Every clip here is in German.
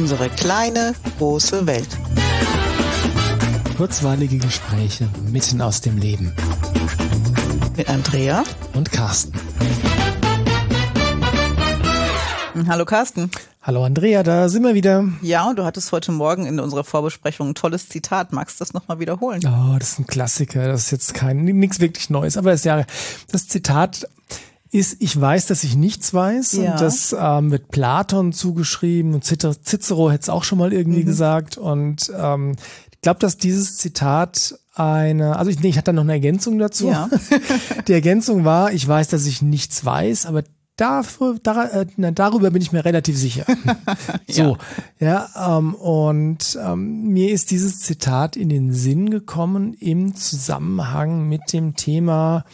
Unsere kleine, große Welt. Kurzweilige Gespräche mitten aus dem Leben. Mit Andrea und Carsten. Hallo Carsten. Hallo Andrea, da sind wir wieder. Ja, und du hattest heute Morgen in unserer Vorbesprechung ein tolles Zitat. Magst du das nochmal wiederholen? Oh, das ist ein Klassiker. Das ist jetzt kein, nichts wirklich Neues. Aber das, ja, das Zitat ist, ich weiß, dass ich nichts weiß. Ja. Und das ähm, wird Platon zugeschrieben und Cicero hätte es auch schon mal irgendwie mhm. gesagt. Und ähm, ich glaube, dass dieses Zitat eine, also ich, nee, ich hatte da noch eine Ergänzung dazu. Ja. Die Ergänzung war, ich weiß, dass ich nichts weiß, aber dafür, dar, äh, darüber bin ich mir relativ sicher. so, ja, ja ähm, und ähm, mir ist dieses Zitat in den Sinn gekommen im Zusammenhang mit dem Thema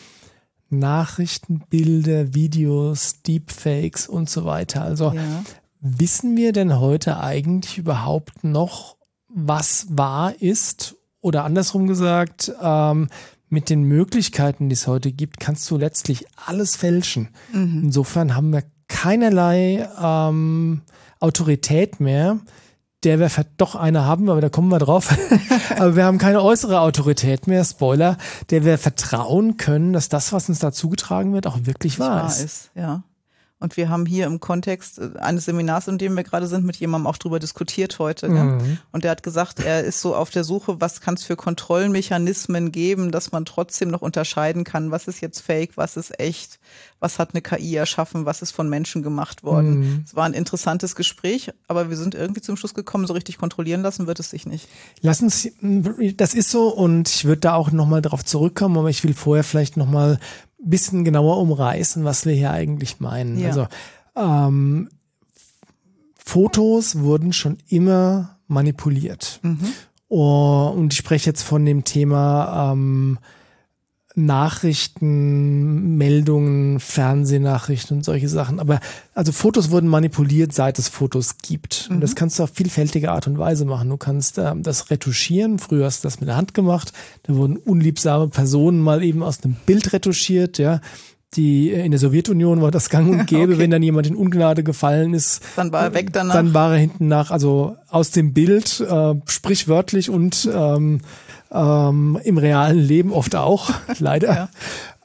Nachrichtenbilder, Videos, Deepfakes und so weiter. Also ja. wissen wir denn heute eigentlich überhaupt noch, was wahr ist? Oder andersrum gesagt, ähm, mit den Möglichkeiten, die es heute gibt, kannst du letztlich alles fälschen. Mhm. Insofern haben wir keinerlei ähm, Autorität mehr, der wir doch eine haben, aber da kommen wir drauf. aber wir haben keine äußere Autorität mehr, Spoiler, der wir vertrauen können, dass das, was uns da zugetragen wird, auch wirklich wahr, wahr ist. ist. Ja. Und wir haben hier im Kontext äh, eines Seminars, in dem wir gerade sind, mit jemandem auch drüber diskutiert heute. Mhm. Ja? Und der hat gesagt, er ist so auf der Suche, was kann es für Kontrollmechanismen geben, dass man trotzdem noch unterscheiden kann, was ist jetzt fake, was ist echt, was hat eine KI erschaffen, was ist von Menschen gemacht worden. Mhm. Es war ein interessantes Gespräch, aber wir sind irgendwie zum Schluss gekommen, so richtig kontrollieren lassen wird es sich nicht. Lassen Sie, das ist so und ich würde da auch nochmal drauf zurückkommen, aber ich will vorher vielleicht nochmal bisschen genauer umreißen, was wir hier eigentlich meinen. Ja. Also ähm, Fotos wurden schon immer manipuliert. Mhm. Oh, und ich spreche jetzt von dem Thema ähm, Nachrichten, Meldungen, Fernsehnachrichten und solche Sachen. Aber also Fotos wurden manipuliert, seit es Fotos gibt. Mhm. Und das kannst du auf vielfältige Art und Weise machen. Du kannst ähm, das retuschieren. Früher hast du das mit der Hand gemacht. Da wurden unliebsame Personen mal eben aus einem Bild retuschiert, ja. Die äh, in der Sowjetunion war das gang und gäbe, okay. wenn dann jemand in Ungnade gefallen ist. Dann war er weg danach. Dann war er hinten nach, also aus dem Bild, äh, sprichwörtlich und ähm, ähm, im realen Leben oft auch, leider.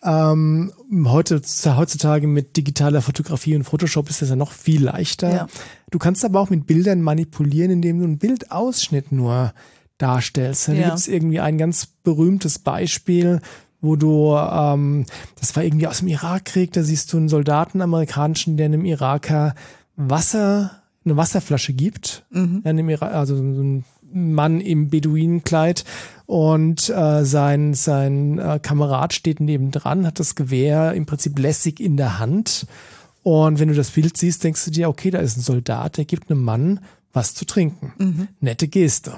Ja. Ähm, heute, heutzutage mit digitaler Fotografie und Photoshop ist das ja noch viel leichter. Ja. Du kannst aber auch mit Bildern manipulieren, indem du einen Bildausschnitt nur darstellst. Da ja. gibt es irgendwie ein ganz berühmtes Beispiel, wo du, ähm, das war irgendwie aus dem Irakkrieg, da siehst du einen Soldaten, amerikanischen, der einem Iraker Wasser, eine Wasserflasche gibt. Mhm. Einem Irak, also so ein Mann im Beduinenkleid und äh, sein, sein äh, Kamerad steht nebendran, hat das Gewehr im Prinzip lässig in der Hand. Und wenn du das Bild siehst, denkst du dir, okay, da ist ein Soldat, der gibt einem Mann was zu trinken. Mhm. Nette Geste.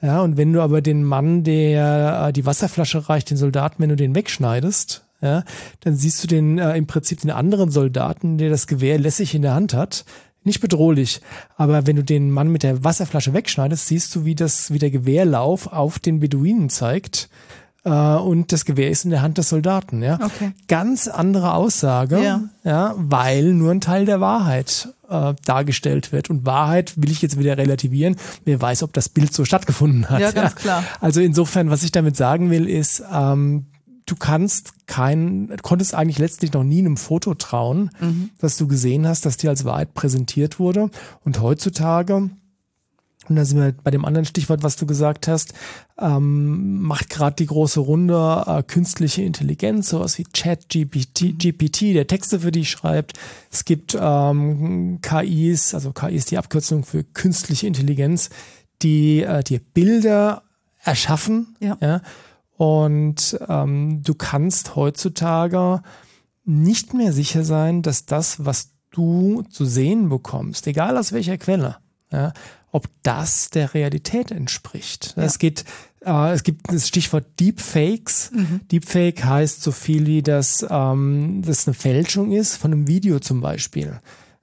Ja, und wenn du aber den Mann, der äh, die Wasserflasche reicht, den Soldaten, wenn du den wegschneidest, ja, dann siehst du den äh, im Prinzip den anderen Soldaten, der das Gewehr lässig in der Hand hat, nicht bedrohlich. Aber wenn du den Mann mit der Wasserflasche wegschneidest, siehst du, wie das, wie der Gewehrlauf auf den Beduinen zeigt. Äh, und das Gewehr ist in der Hand des Soldaten, ja. Okay. Ganz andere Aussage, ja. ja, weil nur ein Teil der Wahrheit äh, dargestellt wird. Und Wahrheit will ich jetzt wieder relativieren. Wer weiß, ob das Bild so stattgefunden hat. Ja, ganz ja. klar. Also insofern, was ich damit sagen will, ist, ähm, du kannst kein, konntest eigentlich letztlich noch nie einem Foto trauen, mhm. dass du gesehen hast, dass dir als Wahrheit präsentiert wurde. Und heutzutage, und da sind wir bei dem anderen Stichwort, was du gesagt hast, ähm, macht gerade die große Runde äh, künstliche Intelligenz, sowas wie Chat, GPT, GPT, der Texte für dich schreibt. Es gibt ähm, KIs, also KI ist die Abkürzung für künstliche Intelligenz, die äh, dir Bilder erschaffen, ja. ja und ähm, du kannst heutzutage nicht mehr sicher sein, dass das, was du zu sehen bekommst, egal aus welcher Quelle, ja, ob das der Realität entspricht. Ja. Es geht, äh, es gibt das Stichwort Deepfakes. Mhm. Deepfake heißt so viel wie, dass ähm, das eine Fälschung ist von einem Video zum Beispiel.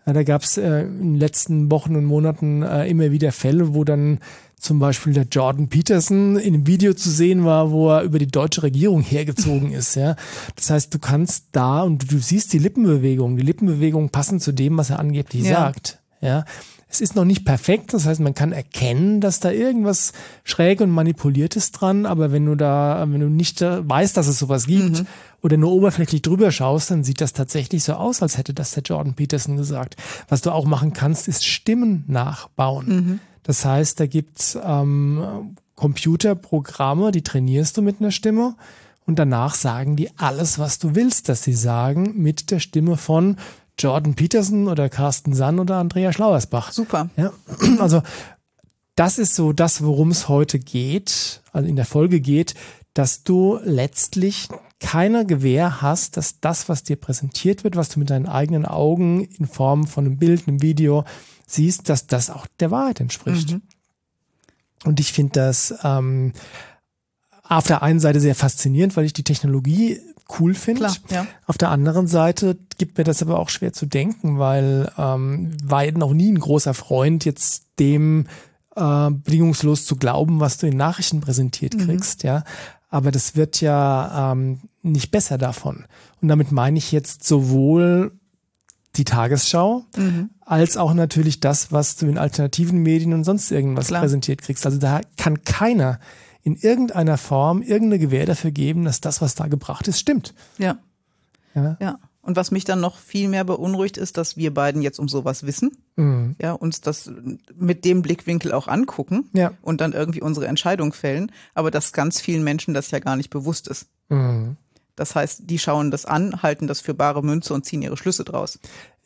Ja, da gab es äh, in den letzten Wochen und Monaten äh, immer wieder Fälle, wo dann zum Beispiel der Jordan Peterson in einem Video zu sehen war, wo er über die deutsche Regierung hergezogen ist. Ja, das heißt, du kannst da und du siehst die Lippenbewegung. Die Lippenbewegungen passen zu dem, was er angeblich ja. sagt. Ja, es ist noch nicht perfekt, das heißt, man kann erkennen, dass da irgendwas schräg und manipuliert ist dran, aber wenn du da, wenn du nicht weißt, dass es sowas gibt mhm. oder nur oberflächlich drüber schaust, dann sieht das tatsächlich so aus, als hätte das der Jordan Peterson gesagt. Was du auch machen kannst, ist Stimmen nachbauen. Mhm. Das heißt, da gibt's ähm, Computerprogramme, die trainierst du mit einer Stimme und danach sagen die alles, was du willst, dass sie sagen, mit der Stimme von Jordan Peterson oder Carsten Sann oder Andrea Schlauersbach. Super. Ja, also das ist so das, worum es heute geht, also in der Folge geht, dass du letztlich keine Gewähr hast, dass das, was dir präsentiert wird, was du mit deinen eigenen Augen in Form von einem Bild, einem Video siehst, dass das auch der Wahrheit entspricht. Mhm. Und ich finde das ähm, auf der einen Seite sehr faszinierend, weil ich die Technologie cool finde. Ja. Auf der anderen Seite gibt mir das aber auch schwer zu denken, weil ähm, war noch nie ein großer Freund, jetzt dem äh, bedingungslos zu glauben, was du in Nachrichten präsentiert mhm. kriegst, mhm. ja. Aber das wird ja ähm, nicht besser davon. Und damit meine ich jetzt sowohl die Tagesschau, mhm. als auch natürlich das, was du in alternativen Medien und sonst irgendwas Klar. präsentiert kriegst. Also da kann keiner in irgendeiner Form irgendeine Gewähr dafür geben, dass das, was da gebracht ist, stimmt. Ja. Ja. ja. Und was mich dann noch viel mehr beunruhigt, ist, dass wir beiden jetzt um sowas wissen, mhm. ja, uns das mit dem Blickwinkel auch angucken ja. und dann irgendwie unsere Entscheidung fällen, aber dass ganz vielen Menschen das ja gar nicht bewusst ist. Mhm. Das heißt, die schauen das an, halten das für bare Münze und ziehen ihre Schlüsse draus.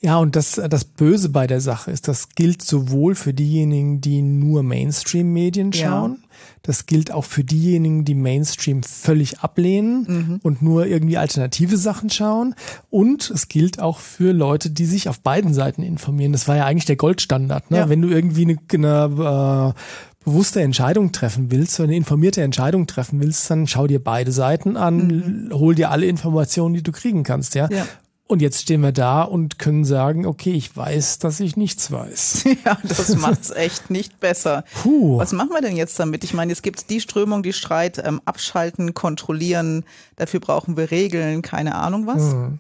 Ja, und das, das Böse bei der Sache ist, das gilt sowohl für diejenigen, die nur Mainstream-Medien schauen, ja. das gilt auch für diejenigen, die Mainstream völlig ablehnen mhm. und nur irgendwie alternative Sachen schauen. Und es gilt auch für Leute, die sich auf beiden Seiten informieren. Das war ja eigentlich der Goldstandard. Ne? Ja. Wenn du irgendwie eine, eine äh, bewusste Entscheidung treffen willst, eine informierte Entscheidung treffen willst, dann schau dir beide Seiten an, mhm. hol dir alle Informationen, die du kriegen kannst, ja. ja. Und jetzt stehen wir da und können sagen, okay, ich weiß, dass ich nichts weiß. Ja, das macht es echt nicht besser. Puh. Was machen wir denn jetzt damit? Ich meine, jetzt gibt es die Strömung, die schreit, ähm, abschalten, kontrollieren, dafür brauchen wir Regeln, keine Ahnung was. Hm.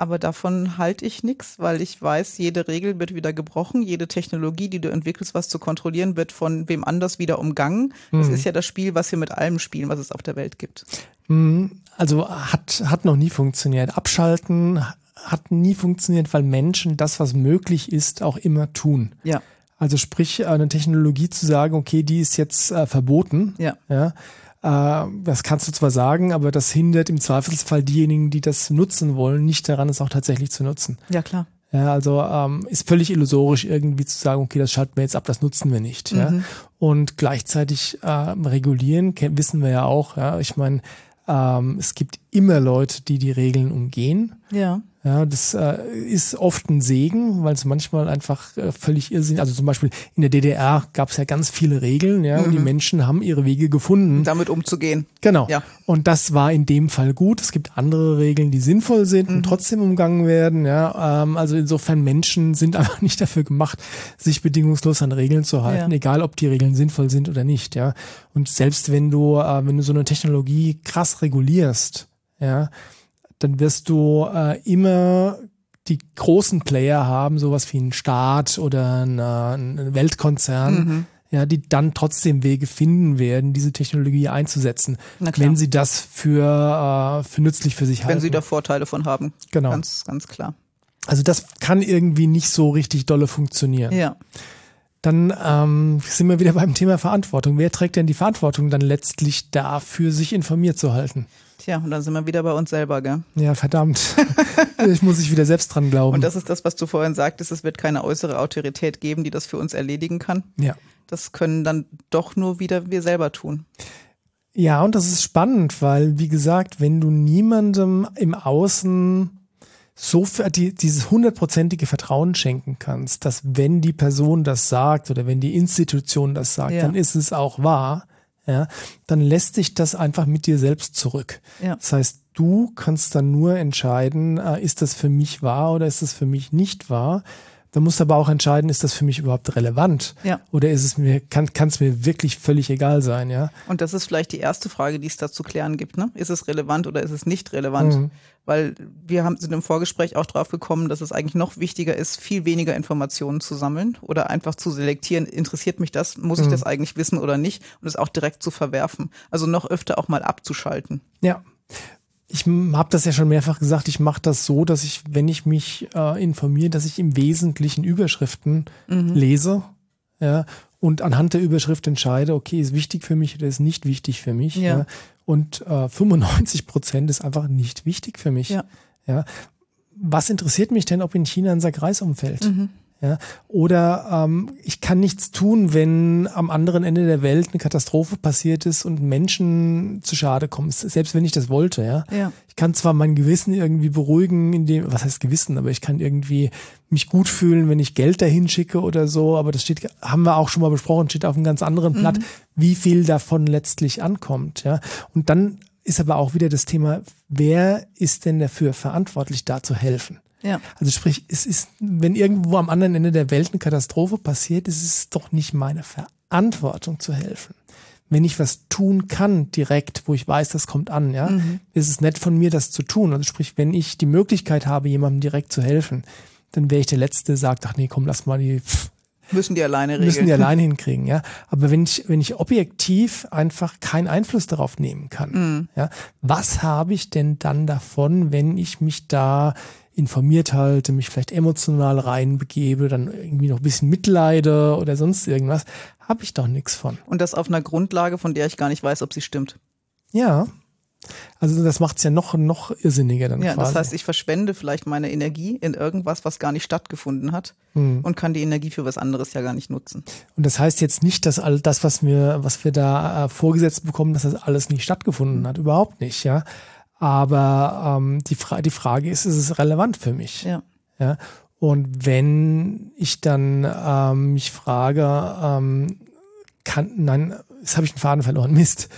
Aber davon halte ich nichts, weil ich weiß, jede Regel wird wieder gebrochen, jede Technologie, die du entwickelst, was zu kontrollieren, wird von wem anders wieder umgangen. Das hm. ist ja das Spiel, was wir mit allem spielen, was es auf der Welt gibt. Hm. Also hat, hat noch nie funktioniert. Abschalten hat nie funktioniert, weil Menschen das, was möglich ist, auch immer tun. Ja. Also sprich, eine Technologie zu sagen, okay, die ist jetzt äh, verboten. Ja. ja das kannst du zwar sagen, aber das hindert im Zweifelsfall diejenigen, die das nutzen wollen, nicht daran, es auch tatsächlich zu nutzen. Ja, klar. Ja, also ähm, ist völlig illusorisch irgendwie zu sagen, okay, das schalten wir jetzt ab, das nutzen wir nicht. Mhm. Ja? Und gleichzeitig äh, regulieren, wissen wir ja auch, ja, ich meine, ähm, es gibt immer Leute, die die Regeln umgehen. Ja. Ja, das äh, ist oft ein Segen, weil es manchmal einfach äh, völlig irrsinnig, also zum Beispiel in der DDR gab es ja ganz viele Regeln, ja, mhm. und die mhm. Menschen haben ihre Wege gefunden. Damit umzugehen. Genau. Ja. Und das war in dem Fall gut. Es gibt andere Regeln, die sinnvoll sind mhm. und trotzdem umgangen werden, ja. Ähm, also insofern Menschen sind einfach nicht dafür gemacht, sich bedingungslos an Regeln zu halten, ja. egal ob die Regeln sinnvoll sind oder nicht, ja. Und selbst wenn du, äh, wenn du so eine Technologie krass regulierst, ja, dann wirst du äh, immer die großen Player haben, sowas wie ein Staat oder ein, ein Weltkonzern, mhm. ja, die dann trotzdem Wege finden werden, diese Technologie einzusetzen, wenn sie das für, äh, für nützlich für sich wenn halten. Wenn sie da Vorteile von haben. Genau. Ganz, ganz klar. Also das kann irgendwie nicht so richtig dolle funktionieren. Ja. Dann ähm, sind wir wieder beim Thema Verantwortung. Wer trägt denn die Verantwortung dann letztlich dafür, sich informiert zu halten? Tja, und dann sind wir wieder bei uns selber, gell? Ja, verdammt. ich muss ich wieder selbst dran glauben. Und das ist das, was du vorhin sagtest, es wird keine äußere Autorität geben, die das für uns erledigen kann. Ja. Das können dann doch nur wieder wir selber tun. Ja, und das ist spannend, weil, wie gesagt, wenn du niemandem im Außen so die, dieses hundertprozentige Vertrauen schenken kannst, dass wenn die Person das sagt oder wenn die Institution das sagt, ja. dann ist es auch wahr ja, dann lässt sich das einfach mit dir selbst zurück. Ja. Das heißt, du kannst dann nur entscheiden, äh, ist das für mich wahr oder ist das für mich nicht wahr. Da musst du aber auch entscheiden, ist das für mich überhaupt relevant? Ja. Oder ist es mir, kann es mir wirklich völlig egal sein, ja? Und das ist vielleicht die erste Frage, die es da zu klären gibt, ne? Ist es relevant oder ist es nicht relevant? Mhm. Weil wir haben, sind im Vorgespräch auch drauf gekommen, dass es eigentlich noch wichtiger ist, viel weniger Informationen zu sammeln oder einfach zu selektieren, interessiert mich das, muss ich mhm. das eigentlich wissen oder nicht und es auch direkt zu verwerfen. Also noch öfter auch mal abzuschalten. Ja ich habe das ja schon mehrfach gesagt, ich mache das so, dass ich, wenn ich mich äh, informiere, dass ich im Wesentlichen Überschriften mhm. lese, ja, und anhand der Überschrift entscheide, okay, ist wichtig für mich oder ist nicht wichtig für mich. Ja. ja. Und äh, 95 Prozent ist einfach nicht wichtig für mich. Ja. ja. Was interessiert mich denn, ob in China ein Sack Reis umfällt? Mhm. Ja, oder ähm, ich kann nichts tun, wenn am anderen Ende der Welt eine Katastrophe passiert ist und Menschen zu Schade kommen, selbst wenn ich das wollte. Ja? ja. Ich kann zwar mein Gewissen irgendwie beruhigen, indem, was heißt Gewissen, aber ich kann irgendwie mich gut fühlen, wenn ich Geld dahin schicke oder so, aber das steht, haben wir auch schon mal besprochen, steht auf einem ganz anderen Blatt, mhm. wie viel davon letztlich ankommt. Ja? Und dann ist aber auch wieder das Thema, wer ist denn dafür verantwortlich, da zu helfen? Ja. Also sprich, es ist, wenn irgendwo am anderen Ende der Welt eine Katastrophe passiert, ist es doch nicht meine Verantwortung zu helfen. Wenn ich was tun kann direkt, wo ich weiß, das kommt an, ja, mhm. ist es nett von mir, das zu tun. Also sprich, wenn ich die Möglichkeit habe, jemandem direkt zu helfen, dann wäre ich der Letzte, der sagt, ach nee, komm, lass mal die pff, Müssen die alleine regeln. Müssen die alleine hinkriegen, ja. Aber wenn ich, wenn ich objektiv einfach keinen Einfluss darauf nehmen kann, mhm. ja, was habe ich denn dann davon, wenn ich mich da informiert halte, mich vielleicht emotional reinbegebe, dann irgendwie noch ein bisschen mitleide oder sonst irgendwas, habe ich doch nichts von. Und das auf einer Grundlage, von der ich gar nicht weiß, ob sie stimmt. Ja. Also das macht es ja noch, noch irrsinniger dann ja, quasi. Das heißt, ich verschwende vielleicht meine Energie in irgendwas, was gar nicht stattgefunden hat hm. und kann die Energie für was anderes ja gar nicht nutzen. Und das heißt jetzt nicht, dass all das, was wir, was wir da äh, vorgesetzt bekommen, dass das alles nicht stattgefunden hat. Überhaupt nicht, ja. Aber ähm, die, Fra die Frage ist, ist es relevant für mich? Ja. ja? Und wenn ich dann ähm, mich frage, ähm, kann, nein, jetzt habe ich einen Faden verloren. Mist.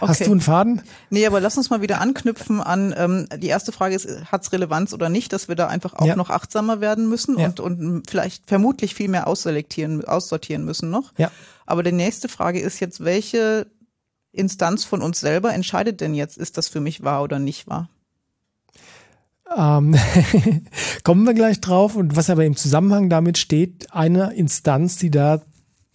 Okay. Hast du einen Faden? Nee, aber lass uns mal wieder anknüpfen an, ähm, die erste Frage ist, hat es Relevanz oder nicht, dass wir da einfach auch ja. noch achtsamer werden müssen ja. und, und vielleicht vermutlich viel mehr ausselektieren, aussortieren müssen noch. Ja. Aber die nächste Frage ist jetzt, welche Instanz von uns selber entscheidet denn jetzt, ist das für mich wahr oder nicht wahr? Ähm, kommen wir gleich drauf. Und was aber im Zusammenhang damit steht, eine Instanz, die da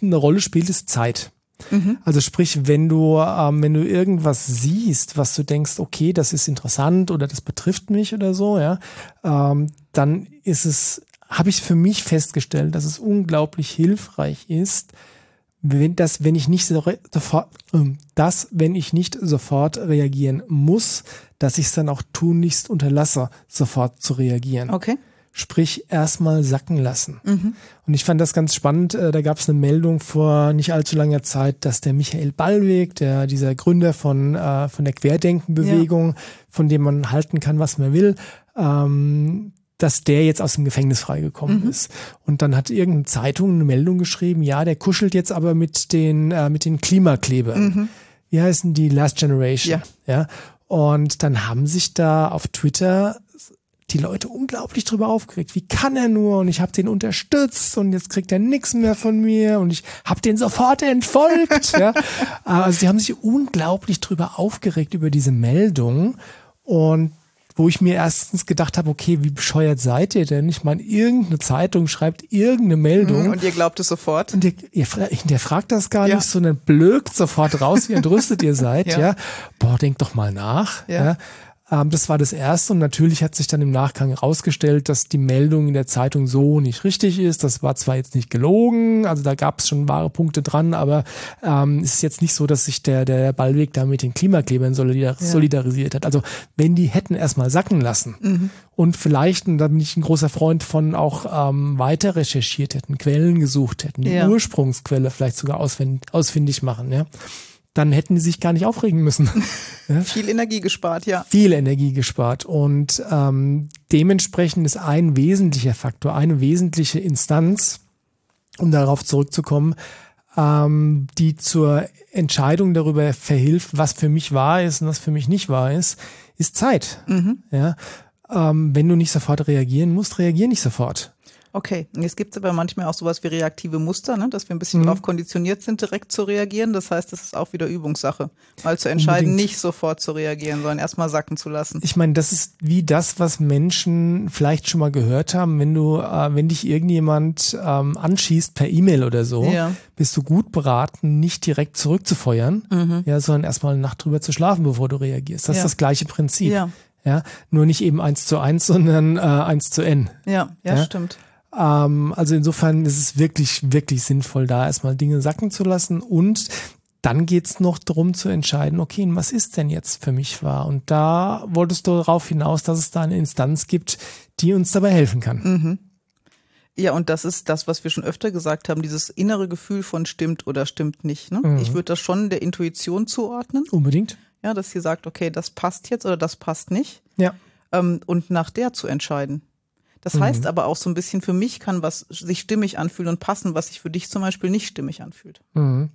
eine Rolle spielt, ist Zeit. Mhm. Also sprich, wenn du, ähm, wenn du irgendwas siehst, was du denkst, okay, das ist interessant oder das betrifft mich oder so, ja, ähm, dann ist es, habe ich für mich festgestellt, dass es unglaublich hilfreich ist, wenn das, wenn ich nicht sofort, ähm, das, wenn ich nicht sofort reagieren muss, dass ich es dann auch tunlichst unterlasse, sofort zu reagieren. Okay. Sprich, erstmal sacken lassen. Mhm. Und ich fand das ganz spannend. Äh, da gab es eine Meldung vor nicht allzu langer Zeit, dass der Michael Ballweg, der dieser Gründer von, äh, von der Querdenkenbewegung, ja. von dem man halten kann, was man will, ähm, dass der jetzt aus dem Gefängnis freigekommen mhm. ist. Und dann hat irgendeine Zeitung eine Meldung geschrieben, ja, der kuschelt jetzt aber mit den, äh, mit den Klimaklebern. Mhm. Wie heißen die? Last Generation. Ja. ja. Und dann haben sich da auf Twitter die Leute unglaublich drüber aufgeregt. Wie kann er nur? Und ich habe den unterstützt und jetzt kriegt er nichts mehr von mir und ich habe den sofort entfolgt. ja. Also die haben sich unglaublich drüber aufgeregt über diese Meldung. Und wo ich mir erstens gedacht habe, okay, wie bescheuert seid ihr denn? Ich meine, irgendeine Zeitung schreibt irgendeine Meldung. Mhm, und ihr glaubt es sofort. Und ihr, ihr, ihr fragt das gar ja. nicht, sondern blökt sofort raus, wie entrüstet ihr seid, ja. ja. Boah, denkt doch mal nach. ja. ja. Ähm, das war das Erste und natürlich hat sich dann im Nachgang herausgestellt, dass die Meldung in der Zeitung so nicht richtig ist. Das war zwar jetzt nicht gelogen, also da gab es schon wahre Punkte dran, aber ähm, es ist jetzt nicht so, dass sich der, der Ballweg da mit den Klimaklebern solidar ja. solidarisiert hat. Also wenn die hätten erstmal sacken lassen mhm. und vielleicht, und da bin ich ein großer Freund von, auch ähm, weiter recherchiert hätten, Quellen gesucht hätten, die ja. Ursprungsquelle vielleicht sogar ausfindig, ausfindig machen, ja dann hätten die sich gar nicht aufregen müssen. ja? Viel Energie gespart, ja. Viel Energie gespart. Und ähm, dementsprechend ist ein wesentlicher Faktor, eine wesentliche Instanz, um darauf zurückzukommen, ähm, die zur Entscheidung darüber verhilft, was für mich wahr ist und was für mich nicht wahr ist, ist Zeit. Mhm. Ja? Ähm, wenn du nicht sofort reagieren musst, reagier nicht sofort. Okay, jetzt gibt es aber manchmal auch sowas wie reaktive Muster, ne? dass wir ein bisschen mhm. darauf konditioniert sind, direkt zu reagieren. Das heißt, das ist auch wieder Übungssache, mal zu entscheiden, Unbedingt. nicht sofort zu reagieren, sondern erstmal sacken zu lassen. Ich meine, das ist wie das, was Menschen vielleicht schon mal gehört haben, wenn du, äh, wenn dich irgendjemand ähm, anschießt per E-Mail oder so, ja. bist du gut beraten, nicht direkt zurückzufeuern, mhm. ja, sondern erstmal eine Nacht drüber zu schlafen, bevor du reagierst. Das ja. ist das gleiche Prinzip. Ja. Ja, nur nicht eben eins zu eins, sondern äh, eins zu n. Ja, ja, ja? stimmt. Ähm, also insofern ist es wirklich, wirklich sinnvoll, da erstmal Dinge sacken zu lassen und dann geht's noch darum zu entscheiden, okay, was ist denn jetzt für mich wahr? Und da wolltest du darauf hinaus, dass es da eine Instanz gibt, die uns dabei helfen kann. Mhm. Ja, und das ist das, was wir schon öfter gesagt haben, dieses innere Gefühl von stimmt oder stimmt nicht. Ne? Mhm. Ich würde das schon der Intuition zuordnen. Unbedingt. Ja, dass sie sagt, okay, das passt jetzt oder das passt nicht. Ja. Ähm, und nach der zu entscheiden. Das mhm. heißt aber auch so ein bisschen, für mich kann was sich stimmig anfühlen und passen, was sich für dich zum Beispiel nicht stimmig anfühlt. Mhm.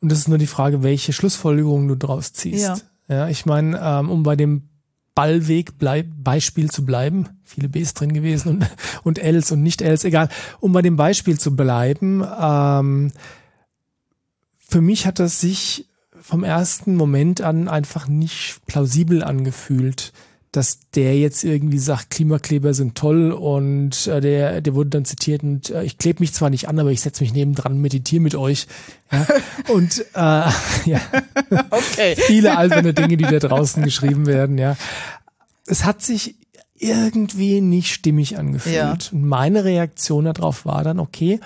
Und das ist nur die Frage, welche Schlussfolgerungen du draus ziehst. Ja, ja ich meine, ähm, um bei dem Ballweg bleib, Beispiel zu bleiben, viele Bs drin gewesen und, und Ls und nicht Ls, egal, um bei dem Beispiel zu bleiben, ähm, für mich hat das sich vom ersten Moment an einfach nicht plausibel angefühlt, dass der jetzt irgendwie sagt, Klimakleber sind toll und äh, der, der wurde dann zitiert und äh, ich klebe mich zwar nicht an, aber ich setze mich nebendran, meditiere mit euch. Ja? Und äh, ja, okay. viele alberne Dinge, die da draußen geschrieben werden, ja. Es hat sich irgendwie nicht stimmig angefühlt. Ja. Und meine Reaktion darauf war dann, okay,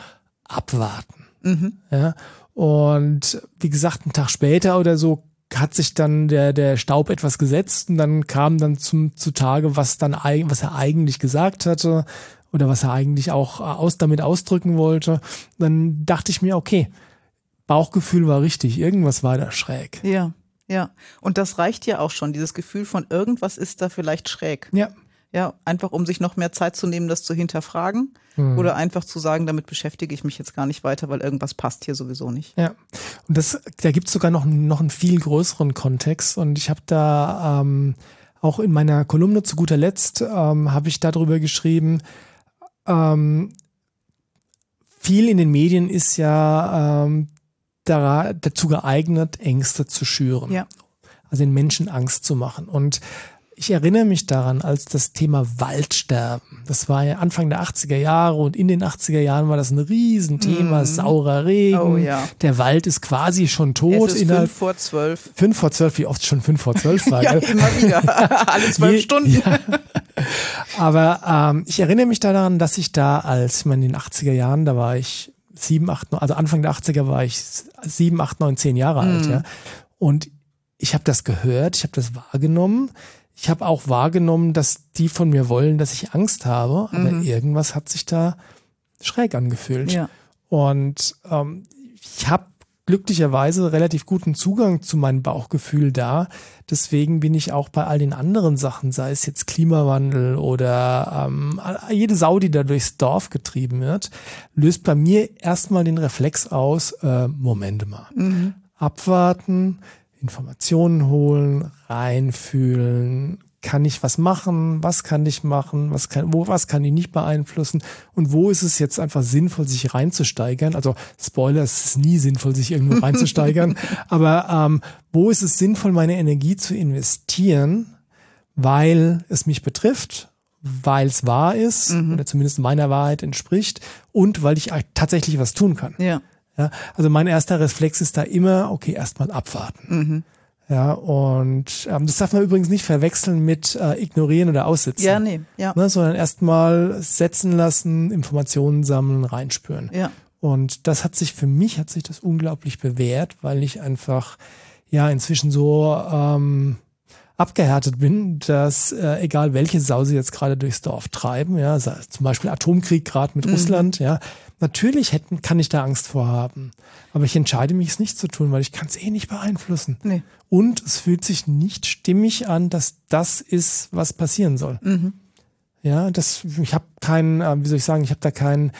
abwarten. Mhm. Ja. Und wie gesagt, einen Tag später oder so hat sich dann der, der Staub etwas gesetzt und dann kam dann zum zutage, was dann was er eigentlich gesagt hatte oder was er eigentlich auch aus damit ausdrücken wollte. Dann dachte ich mir, okay, Bauchgefühl war richtig, irgendwas war da schräg. Ja, ja. Und das reicht ja auch schon, dieses Gefühl von irgendwas ist da vielleicht schräg. Ja. Ja, einfach um sich noch mehr Zeit zu nehmen, das zu hinterfragen mhm. oder einfach zu sagen, damit beschäftige ich mich jetzt gar nicht weiter, weil irgendwas passt hier sowieso nicht. Ja, und das, da gibt's sogar noch, noch einen viel größeren Kontext und ich habe da ähm, auch in meiner Kolumne zu guter Letzt ähm, habe ich darüber geschrieben, ähm, viel in den Medien ist ja ähm, da, dazu geeignet, Ängste zu schüren. Ja. Also den Menschen Angst zu machen. Und ich erinnere mich daran, als das Thema Waldsterben, das war ja Anfang der 80er Jahre und in den 80er Jahren war das ein Riesenthema, mm. saurer Regen, oh, ja. der Wald ist quasi schon tot. Es ist fünf vor zwölf. Fünf vor zwölf, wie oft schon fünf vor zwölf sage. ja, immer wieder, alle zwölf Stunden. Ja. Aber ähm, ich erinnere mich daran, dass ich da als, ich meine, in den 80er Jahren, da war ich sieben, acht, also Anfang der 80er war ich sieben, acht, neun, zehn Jahre alt, mm. ja. Und ich habe das gehört, ich habe das wahrgenommen ich habe auch wahrgenommen, dass die von mir wollen, dass ich Angst habe, aber mhm. irgendwas hat sich da schräg angefühlt. Ja. Und ähm, ich habe glücklicherweise relativ guten Zugang zu meinem Bauchgefühl da. Deswegen bin ich auch bei all den anderen Sachen, sei es jetzt Klimawandel oder ähm, jede Sau, die da durchs Dorf getrieben wird, löst bei mir erstmal den Reflex aus, äh, Momente mal. Mhm. Abwarten, Informationen holen, reinfühlen, kann ich was machen, was kann ich machen, was kann, wo, was kann ich nicht beeinflussen und wo ist es jetzt einfach sinnvoll, sich reinzusteigern. Also Spoiler, es ist nie sinnvoll, sich irgendwo reinzusteigern, aber ähm, wo ist es sinnvoll, meine Energie zu investieren, weil es mich betrifft, weil es wahr ist mhm. oder zumindest meiner Wahrheit entspricht und weil ich tatsächlich was tun kann. Ja. Ja, also mein erster Reflex ist da immer, okay, erstmal abwarten. Mhm. Ja, und ähm, das darf man übrigens nicht verwechseln mit äh, ignorieren oder aussitzen. Ja, nee, ja. Ne, sondern erstmal setzen lassen, Informationen sammeln, reinspüren. Ja. Und das hat sich für mich, hat sich das unglaublich bewährt, weil ich einfach ja inzwischen so ähm, abgehärtet bin, dass äh, egal welche Sau sie jetzt gerade durchs Dorf treiben, ja, zum Beispiel Atomkrieg gerade mit mhm. Russland, ja, natürlich hätten, kann ich da Angst vor haben. Aber ich entscheide mich, es nicht zu tun, weil ich kann es eh nicht beeinflussen. Nee. Und es fühlt sich nicht stimmig an, dass das ist, was passieren soll. Mhm. Ja, das, ich habe keinen, äh, wie soll ich sagen, ich habe da keinen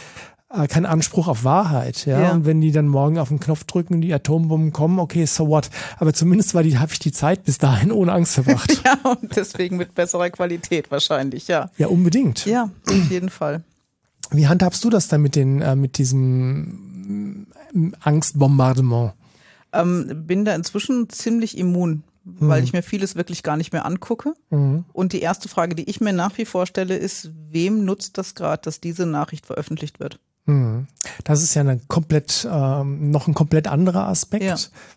äh, keinen Anspruch auf Wahrheit. Ja? ja? Und wenn die dann morgen auf den Knopf drücken und die Atombomben kommen, okay, so what. Aber zumindest war die, habe ich die Zeit bis dahin ohne Angst verbracht. ja, und deswegen mit besserer Qualität wahrscheinlich, ja. Ja, unbedingt. Ja, auf jeden Fall. Wie handhabst du das dann mit den, äh, mit diesem mm, Angstbombardement? Ähm, bin da inzwischen ziemlich immun, weil mhm. ich mir vieles wirklich gar nicht mehr angucke. Mhm. Und die erste Frage, die ich mir nach wie vor stelle, ist, wem nutzt das gerade, dass diese Nachricht veröffentlicht wird? Mhm. Das ist ja eine komplett, ähm, noch ein komplett anderer Aspekt, ja.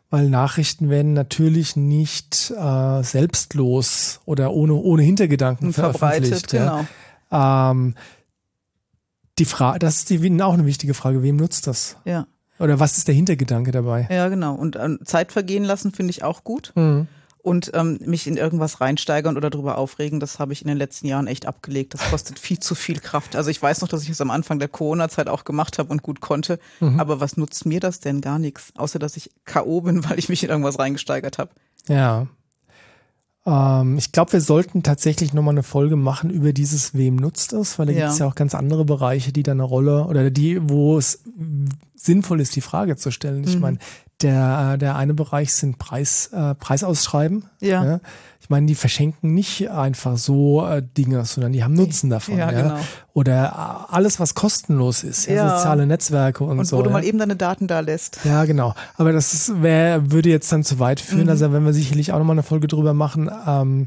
weil Nachrichten werden natürlich nicht äh, selbstlos oder ohne, ohne Hintergedanken veröffentlicht. Verbreitet, genau. Ähm, die Frage, das ist die, auch eine wichtige Frage, wem nutzt das? Ja. Oder was ist der Hintergedanke dabei? Ja, genau. Und ähm, Zeit vergehen lassen finde ich auch gut. Mhm. Und ähm, mich in irgendwas reinsteigern oder darüber aufregen, das habe ich in den letzten Jahren echt abgelegt. Das kostet viel zu viel Kraft. Also ich weiß noch, dass ich es am Anfang der Corona-Zeit auch gemacht habe und gut konnte. Mhm. Aber was nutzt mir das denn? Gar nichts. Außer dass ich K.O. bin, weil ich mich in irgendwas reingesteigert habe. Ja. Ähm, ich glaube, wir sollten tatsächlich nochmal eine Folge machen über dieses, wem nutzt es, weil da ja. gibt es ja auch ganz andere Bereiche, die da eine Rolle oder die, wo es sinnvoll ist, die Frage zu stellen. Ich mhm. meine, der, der eine Bereich sind Preis, äh, Preisausschreiben. Ja. ja. Ich meine, die verschenken nicht einfach so äh, Dinge, sondern die haben Nutzen davon. Ja, ja. Genau. Oder äh, alles, was kostenlos ist, ja, ja. soziale Netzwerke und, und so. Wo du mal eben deine Daten da lässt. Ja, genau. Aber das ist, wär, würde jetzt dann zu weit führen. Mhm. Also wenn wir sicherlich auch nochmal eine Folge drüber machen. Ähm,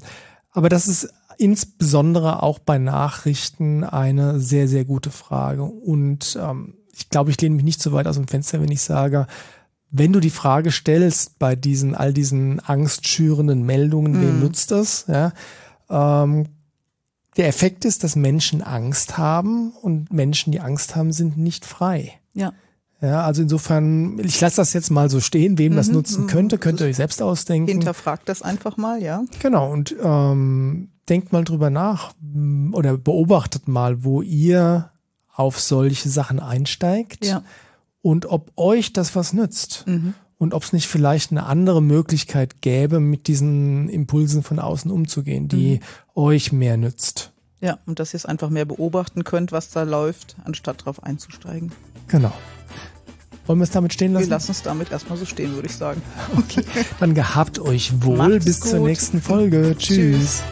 aber das ist insbesondere auch bei Nachrichten eine sehr, sehr gute Frage. Und ähm, ich glaube, ich lehne mich nicht so weit aus dem Fenster, wenn ich sage, wenn du die Frage stellst bei diesen, all diesen angstschürenden Meldungen, mm. wem nutzt das? Ja, ähm, der Effekt ist, dass Menschen Angst haben und Menschen, die Angst haben, sind nicht frei. Ja. Ja, also insofern, ich lasse das jetzt mal so stehen, wem mhm, das nutzen mhm. könnte, könnt ihr euch selbst ausdenken. Hinterfragt das einfach mal, ja. Genau, und ähm, denkt mal drüber nach oder beobachtet mal, wo ihr auf solche Sachen einsteigt. Ja und ob euch das was nützt. Mhm. Und ob es nicht vielleicht eine andere Möglichkeit gäbe, mit diesen Impulsen von außen umzugehen, die mhm. euch mehr nützt. Ja, und dass ihr es einfach mehr beobachten könnt, was da läuft, anstatt darauf einzusteigen. Genau. Wollen wir es damit stehen lassen? Wir lassen es damit erstmal so stehen, würde ich sagen. Okay. Dann gehabt euch wohl. Macht's Bis gut. zur nächsten Folge. Tschüss. Tschüss.